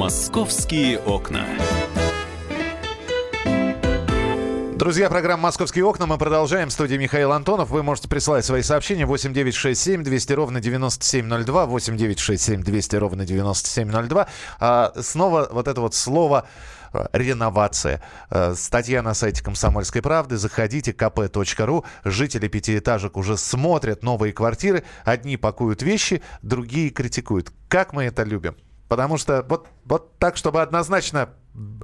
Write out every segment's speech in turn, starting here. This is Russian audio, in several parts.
Московские окна. Друзья, программа «Московские окна». Мы продолжаем. В студии Михаил Антонов. Вы можете присылать свои сообщения 8967 200 ровно 9702. 8967 200 ровно 9702. А, снова вот это вот слово э, реновация. Э, статья на сайте «Комсомольской правды». Заходите, kp.ru. Жители пятиэтажек уже смотрят новые квартиры. Одни пакуют вещи, другие критикуют. Как мы это любим. Потому что вот, вот так, чтобы однозначно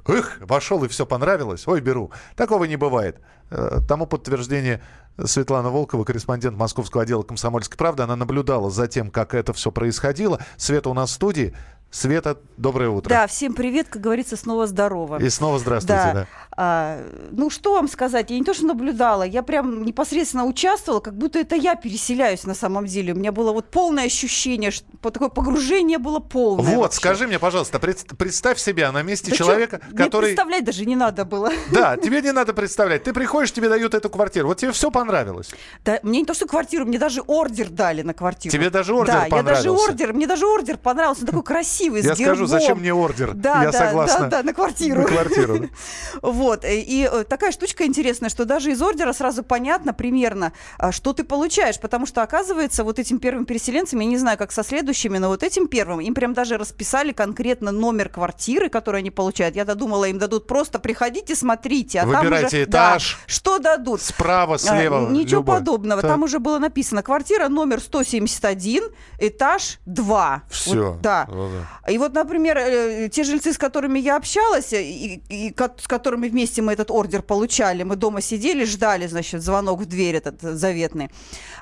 Эх, вошел и все понравилось. Ой, беру. Такого не бывает. Э, тому подтверждение Светлана Волкова, корреспондент московского отдела «Комсомольской правды». Она наблюдала за тем, как это все происходило. Света у нас в студии. Света, доброе утро. Да, всем привет, как говорится, снова здорово. И снова здравствуйте, да. да. А, ну, что вам сказать? Я не то, что наблюдала, я прям непосредственно участвовала, как будто это я переселяюсь на самом деле. У меня было вот полное ощущение, что такое погружение было полное. Вот, вообще. скажи мне, пожалуйста, представь себя на месте да человека, что, который... представлять даже не надо было. Да, тебе не надо представлять. Ты приходишь, тебе дают эту квартиру. Вот тебе все понравилось. Да, мне не то, что квартиру, мне даже ордер дали на квартиру. Тебе даже ордер да, понравился? я даже ордер, мне даже ордер понравился. Он такой красивый, Я скажу, зачем мне ордер? Да, я да, согласна. Да, да, на квартиру. На квартиру. Вот, и э, такая штучка интересная, что даже из ордера сразу понятно примерно, а, что ты получаешь, потому что, оказывается, вот этим первым переселенцам, я не знаю, как со следующими, но вот этим первым, им прям даже расписали конкретно номер квартиры, который они получают. Я додумала, им дадут просто приходите, смотрите. А Выбирайте там уже, этаж. Да, что дадут? Справа, слева. А, ничего любой. подобного. Так. Там уже было написано квартира номер 171, этаж 2. Все. Вот, да. Вот, да. И вот, например, э, те жильцы, с которыми я общалась, э, и, и, с которыми вместе мы этот ордер получали, мы дома сидели, ждали, значит, звонок в дверь этот заветный.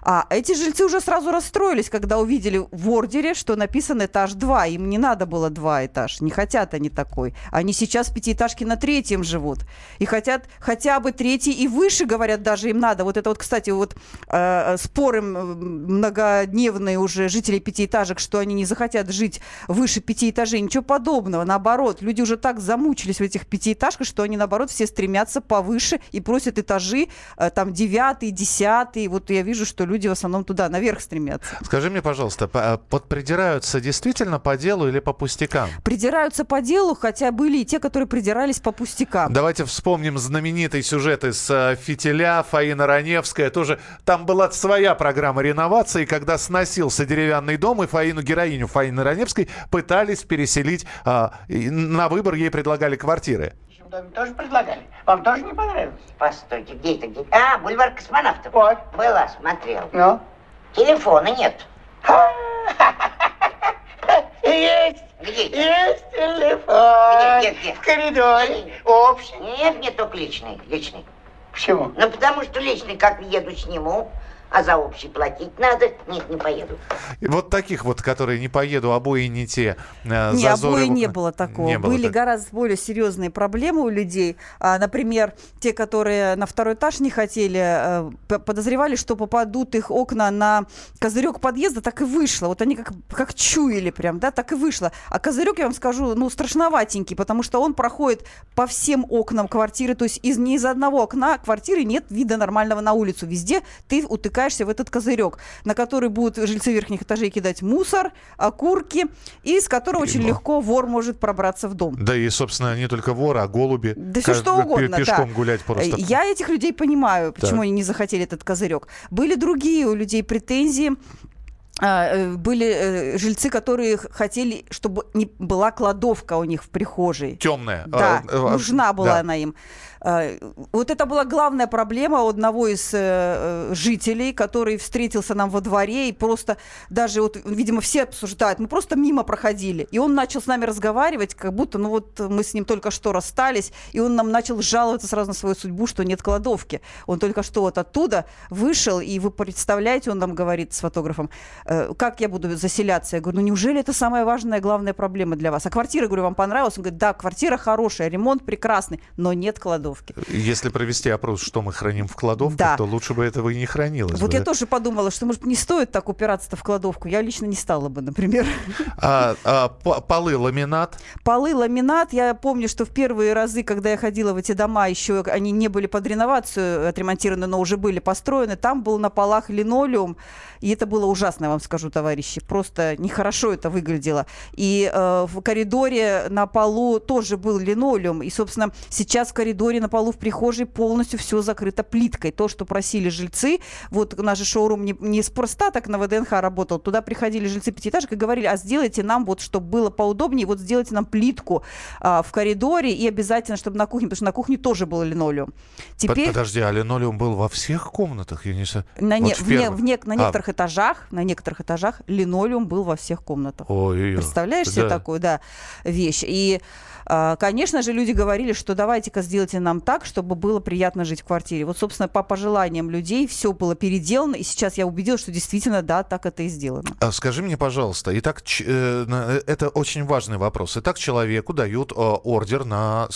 А эти жильцы уже сразу расстроились, когда увидели в ордере, что написан этаж 2. Им не надо было два этаж. Не хотят они такой. Они сейчас в пятиэтажке на третьем живут. И хотят хотя бы третий и выше, говорят, даже им надо. Вот это вот, кстати, вот э, споры многодневные уже жителей пятиэтажек, что они не захотят жить выше пяти этажей. Ничего подобного. Наоборот, люди уже так замучились в этих пятиэтажках, что они, наоборот, все стремятся повыше и просят этажи, э, там, девятый, десятый. Вот я вижу, что люди в основном туда, наверх стремятся. Скажи мне, пожалуйста, по- а подпридираются действительно по делу или по пустякам? Придираются по делу, хотя были и те, которые придирались по пустякам. Давайте вспомним знаменитый сюжет из э, «Фитиля», Фаина Раневская. Тоже там была своя программа реновации, когда сносился деревянный дом, и Фаину, героиню Фаины Раневской, пытались переселить. а, на выбор ей предлагали квартиры. Общем, доме тоже предлагали. Вам тоже не понравилось? Постойте, где это? Где? А, бульвар космонавтов. Вот. Была, смотрел. Ну? Телефона нет. Есть! Где? Есть телефон! Где, где, где? В коридоре. Общий. Нет, мне только личный, личный. Почему? Ну, потому что личный, как еду, сниму, а за общий платить надо. Нет, не поеду. И вот таких вот, которые не поеду, обои не те. э, Не, зазоры обои не было такого. Не было Были так- гораздо более серьезные проблемы у людей. А, например, те, которые на второй этаж не хотели, э, подозревали, что попадут их окна на козырек подъезда, так и вышло. Вот они как, как чуяли прям, да, так и вышло. А козырек, я вам скажу, ну, страшноватенький, потому что он проходит по всем окнам квартиры, то есть из, ни из одного окна квартиры нет вида нормального на улицу. Везде ты утыкаешься в этот козырек, на который будут жильцы верхних этажей кидать мусор, окурки, и с которого очень легко вор может пробраться в дом. Да и, собственно, не только воры, а голуби. Да все что пе- угодно, Пешком да. гулять просто. Э, Я этих людей понимаю, почему Так. они не захотели этот козырек. Были другие у людей претензии. А, э, Были э, жильцы, которые хотели, чтобы не была кладовка у них в прихожей. Темная. Да, А, а, нужна была да. она им. А, Вот это была главная проблема одного из э, э, жителей, который встретился нам во дворе и просто даже вот, видимо, все обсуждают, мы просто мимо проходили. И он начал с нами разговаривать, как будто, ну вот мы с ним только что расстались, и он нам начал жаловаться сразу на свою судьбу, что нет кладовки. Он только что вот оттуда вышел, и вы представляете, он нам говорит с фотографом, «Э, как я буду заселяться? Я говорю, ну неужели это самая важная, главная проблема для вас? А квартира, говорю, вам понравилась? Он говорит, да, квартира хорошая, ремонт прекрасный, но нет кладовки. Если провести опрос, что мы храним в кладовках, Да. то лучше бы этого и не хранилось. Вот бы, я да? тоже подумала, что, может, не стоит так упираться-то в кладовку. Я лично не стала бы, например. А, а, по- полы ламинат. Полы, ламинат. Я помню, что в первые разы, когда я ходила в эти дома, еще они не были под реновацию отремонтированы, но уже были построены. Там был на полах линолеум. И это было ужасно, я вам скажу, товарищи. Просто нехорошо это выглядело. И э, в коридоре на полу тоже был линолеум. И, собственно, сейчас в коридоре на полу в прихожей полностью все закрыто плиткой. То, что просили жильцы, вот наш шоурум не, не спроста так на ВДНХ работал. Туда приходили жильцы пятиэтажек и говорили, а сделайте нам вот, чтобы было поудобнее, вот сделайте нам плитку а, в коридоре и обязательно, чтобы на кухне, потому что на кухне тоже был линолеум. Теперь... Подожди, а линолеум был во всех комнатах? Я не. На, не, Вот в не- в не- на А. некоторых этажах, на некоторых этажах линолеум был во всех комнатах. Ой-ой-ой. Представляешь себе Да. такую, да, вещь? И, а, конечно же, люди говорили, что давайте-ка сделайте нам так, чтобы было приятно жить в квартире. Вот, собственно, по пожеланиям людей все было переделано, и сейчас я убедилась, что действительно, да, так это и сделано. А Скажи мне, пожалуйста, итак, э, э, это очень важный вопрос. Итак, человеку дают э, ордер на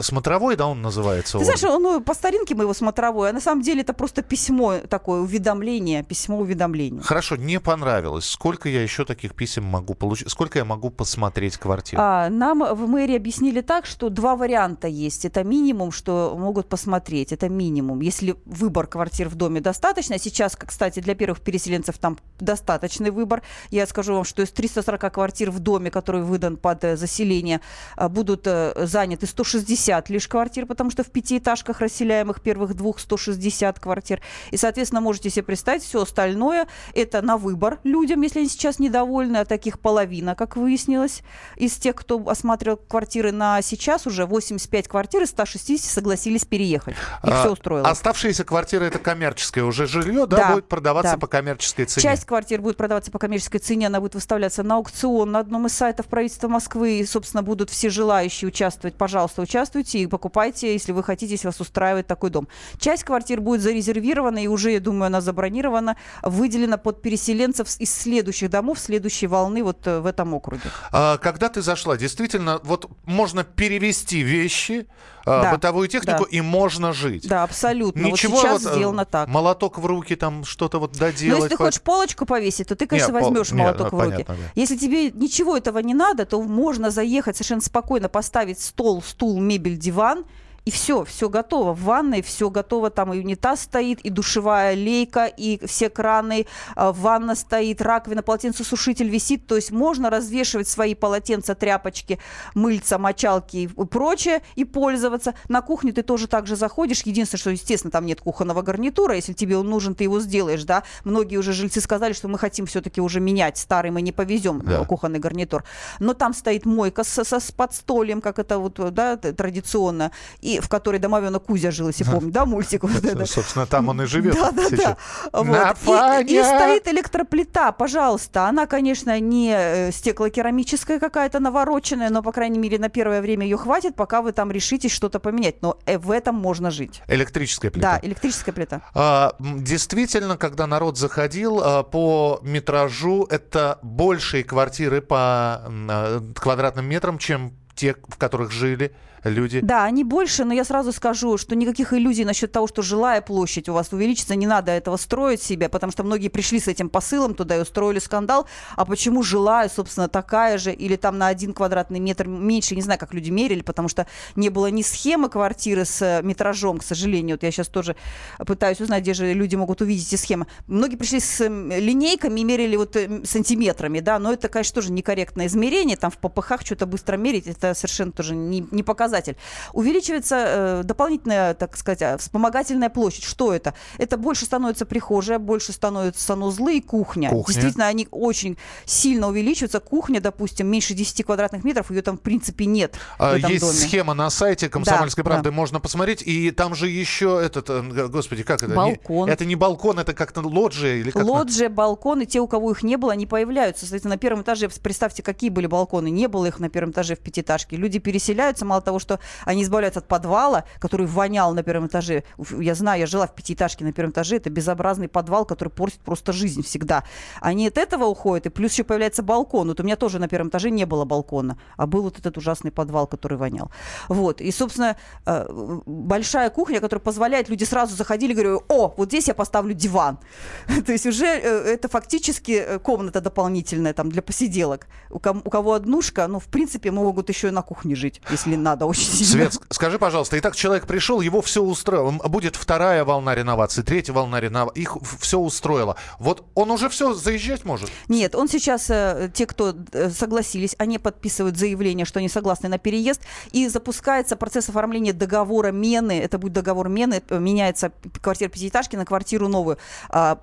смотровой, да, он называется? Ты ордер? знаешь, он, ну, по старинке мы его смотровой, а на самом деле это просто письмо такое, уведомление, письмо уведомления. Хорошо, не понравилось. Сколько я еще таких писем могу получить? Сколько я могу посмотреть квартиру? А, нам в мэрии объяснили так, что два варианта есть. Это минимум, что могут посмотреть. Это минимум. Если выбор квартир в доме достаточно. Сейчас, кстати, для первых переселенцев там достаточный выбор. Я скажу вам, что из 340 квартир в доме, который выдан под э, заселение, а, будут э, заняты 160 лишь квартир, потому что в пятиэтажках расселяемых первых двух 160 квартир. И, соответственно, можете себе представить, все остальное это на выбор людям, если они сейчас недовольны, а таких половина, как выяснилось, из тех, кто осматривал квартиры на сейчас, уже 85 квартир из 160 согласились переехать. Их А, все устроило. Оставшиеся квартиры это коммерческое уже жилье, да, Да, будет продаваться да. по коммерческой цене. Часть квартир будет продаваться по коммерческой цене, она будет выставляться на аукцион на одном из сайтов правительства Москвы. И, собственно, будут все желающие участвовать. Пожалуйста, участвуйте и покупайте, если вы хотите, если вас устраивает такой дом. Часть квартир будет зарезервирована, и уже, я думаю, она забронирована, выделена под переселенцев из следующих домов, следующей волны вот э, в этом округе. А, когда ты зашла, действительно, вот можно перевести вещи, Да, бытовую технику, да. и можно жить. Да, абсолютно. Ничего вот сейчас вот, э, сделано так. молоток в руки, там что-то вот Но доделать. Ну, если ты по- хочешь полочку повесить, то ты, конечно, Не, пол- возьмешь не, молоток ну, в руки. понятно, да. Если тебе ничего этого не надо, то можно заехать совершенно спокойно, поставить стол, стул, мебель, диван. И все, все готово. В ванной все готово. Там и унитаз стоит, и душевая лейка, и все краны. а, Ванна стоит, раковина, полотенцесушитель висит. То есть можно развешивать свои полотенца, тряпочки, мыльца, мочалки и прочее и пользоваться. На кухню ты тоже так же заходишь. Единственное, что, естественно, там нет кухонного гарнитура. Если тебе он нужен, ты его сделаешь, да. Многие уже жильцы сказали, что мы хотим все-таки уже менять. Старый мы не повезем, Да. э, кухонный гарнитур. Но там стоит мойка со, со- с подстольем, как это вот, да, т- традиционно, и в которой домовенок Кузя жил, если помню, да, мультик вот это. Собственно, там он и живет Да, да, да. Вот. И, и стоит электроплита, пожалуйста. Она, конечно, не э, стеклокерамическая какая-то навороченная, но, по крайней мере, на первое время ее хватит, пока вы там решитесь что-то поменять. Но э, в этом можно жить. Электрическая плита. Да, электрическая плита. А, действительно, когда народ заходил а, по метражу, это большие квартиры по а, квадратным метрам, чем те, в которых жили люди. Да, они больше, но я сразу скажу, что никаких иллюзий насчет того, что жилая площадь у вас увеличится, не надо этого строить себе, потому что многие пришли с этим посылом туда и устроили скандал. А почему жилая, собственно, такая же, или там на один квадратный метр меньше, не знаю, как люди мерили, потому что не было ни схемы квартиры с э, метражом, к сожалению. Вот я сейчас тоже пытаюсь узнать, где же люди могут увидеть эти схемы. Многие пришли с эм, линейками и мерили вот э, сантиметрами, да, но это, конечно, тоже некорректное измерение, там в ППХ что-то быстро мерить, это совершенно тоже не, не показатель. Увеличивается э, дополнительная, так сказать, э, вспомогательная площадь. Что это? Это больше становится прихожая, больше становятся санузлы и кухня. Кухня. Действительно, они очень сильно увеличиваются. Кухня, допустим, меньше 10 квадратных метров, ее там в принципе нет А, в этом Есть доме. схема на сайте Комсомольской Да, правды, да. можно посмотреть. И там же еще этот, э, господи, как это? Не- Балкон. это не балкон, это как-то лоджия или как? Лоджия, балконы, те, у кого их не было, они появляются. Соответственно, на первом этаже, представьте, какие были балконы. Не было их на первом этаже в пятиэтажке. Люди переселяются, мало того, что они избавляются от подвала, который вонял на первом этаже. Я знаю, я жила в пятиэтажке на первом этаже. Это безобразный подвал, который портит просто жизнь всегда. Они от этого уходят, и плюс еще появляется балкон. Вот у меня тоже на первом этаже не было балкона, а был вот этот ужасный подвал, который вонял. Вот. И, собственно, э, большая кухня, которая позволяет, люди сразу заходили, говорю, о, вот здесь я поставлю диван. То есть уже э, это фактически э, комната дополнительная там для посиделок. У кого однушка, ну, в принципе, могут еще и на кухне жить, если надо очень сильно. Свет, ск- скажи, пожалуйста, итак, человек пришел, его все устроило. Будет вторая волна реновации, третья волна реновации. Их все устроило. Вот он уже все заезжать может? Нет, он сейчас, э, те, кто э, согласились, они подписывают заявление, что они согласны на переезд, и запускается процесс оформления договора мены, это будет договор мены, э, меняется квартира пятиэтажки на квартиру новую. А,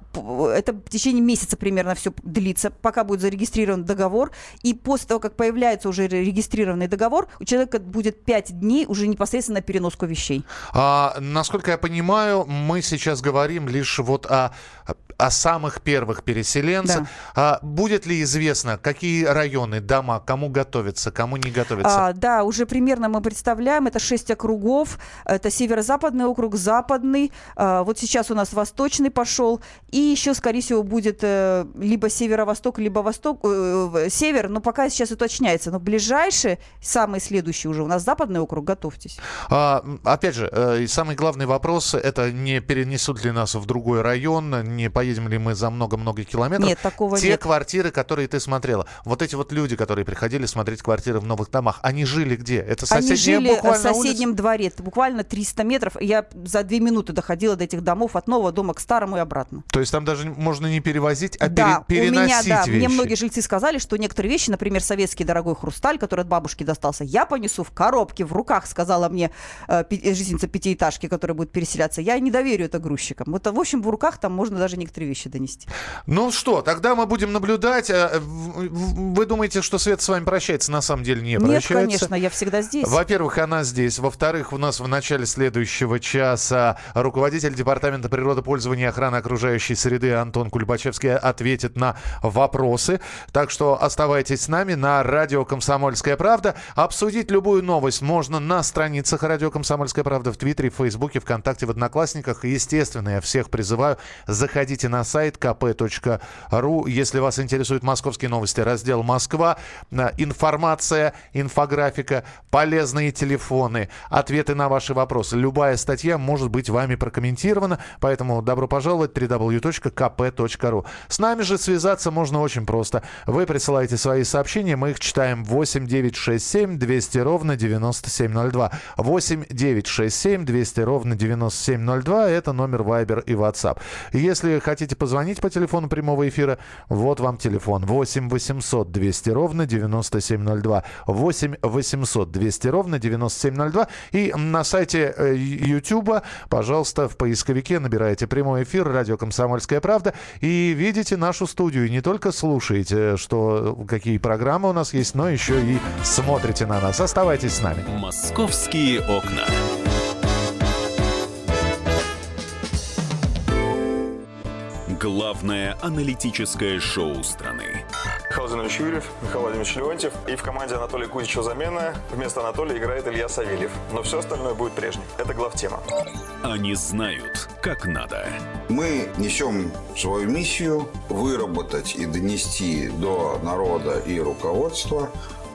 Это в течение месяца примерно все длится, пока будет зарегистрирован договор, и после того, как появляется уже регистрированный договор, у человека будет 5 дней уже непосредственно переноску вещей. А, насколько я понимаю, мы сейчас говорим лишь вот о, о самых первых переселенцах. Да. А, будет ли известно, какие районы, дома, кому готовиться, кому не готовиться? А, да, уже примерно мы представляем, это шесть округов, это северо-западный округ, западный, а, вот сейчас у нас восточный пошел, и еще, скорее всего, будет э, либо северо-восток, либо восток, э, север, но пока сейчас уточняется, но ближайший, самый следующий уже у нас западный округ, готовьтесь. А, опять же, э, самый главный вопрос это не перенесут ли нас в другой район, не поедем ли мы за много-много километров. Нет, такого Те нет. квартиры, которые ты смотрела, вот эти вот люди, которые приходили смотреть квартиры в новых домах, они жили где? Это Они соседняя жили в буквально улица? соседнем дворе, это буквально 300 метров, я за две минуты доходила до этих домов от нового дома к старому и обратно. То есть там даже можно не перевозить, а да, пере- у меня, переносить да, вещи. мне многие жильцы сказали, что некоторые вещи, например, советский дорогой хрусталь, который от бабушки достался, я понесу в коробке, в руках, сказала мне э, э, жительница пятиэтажки, которая будет переселяться. Я не доверю это грузчикам. Вот, в общем, в руках там можно даже некоторые вещи донести. Ну что, тогда мы будем наблюдать. В- в- Вы думаете, что Свет с вами прощается? На самом деле не Нет, прощается. конечно, я всегда здесь. Во-первых, она здесь. Во-вторых, у нас в начале следующего часа руководитель Департамента природопользования и охраны окружающей среды Антон Кульбачевский ответит на вопросы. Так что оставайтесь с нами на радио «Комсомольская правда». Обсудить любую новость можно на страницах радио «Комсомольская правда» в Твиттере, Фейсбуке, ВКонтакте, в Одноклассниках. Естественно, я всех призываю, заходите на сайт kp.ru. Если вас интересуют московские новости, раздел «Москва», э, информация, инфографика, полезные телефоны, ответы на ваши вопросы. Любая статья может быть вами прокомментирована, поэтому добро пожаловать www.kp.ru. С нами же связаться можно очень просто. Вы присылаете свои сообщения, мы их читаем 8 9 6 7 200 ровно 9702. 8 9 6 7 200 ровно 9702 это номер Viber и WhatsApp. Если хотите позвонить по телефону прямого эфира, вот вам телефон 8 800 200 ровно 9702. 8 800 200 ровно 9702. И на сайте э, YouTube, пожалуйста, в поисковике набираете прямой эфир «Радио Комсомольская правда» и видите нашу студию. И не только слушаете, что, какие программы у нас есть, но еще и смотрите на нас. Оставайтесь с нами. Московские окна. Главное аналитическое шоу страны. Михаил Владимирович Юрьев, Михаил Владимирович Леонтьев. И в команде Анатолия Кузичева замена. Вместо Анатолия играет Илья Савельев. Но все остальное будет прежним. Это главтема. Они знают, как надо. Мы несем свою миссию выработать и донести до народа и руководства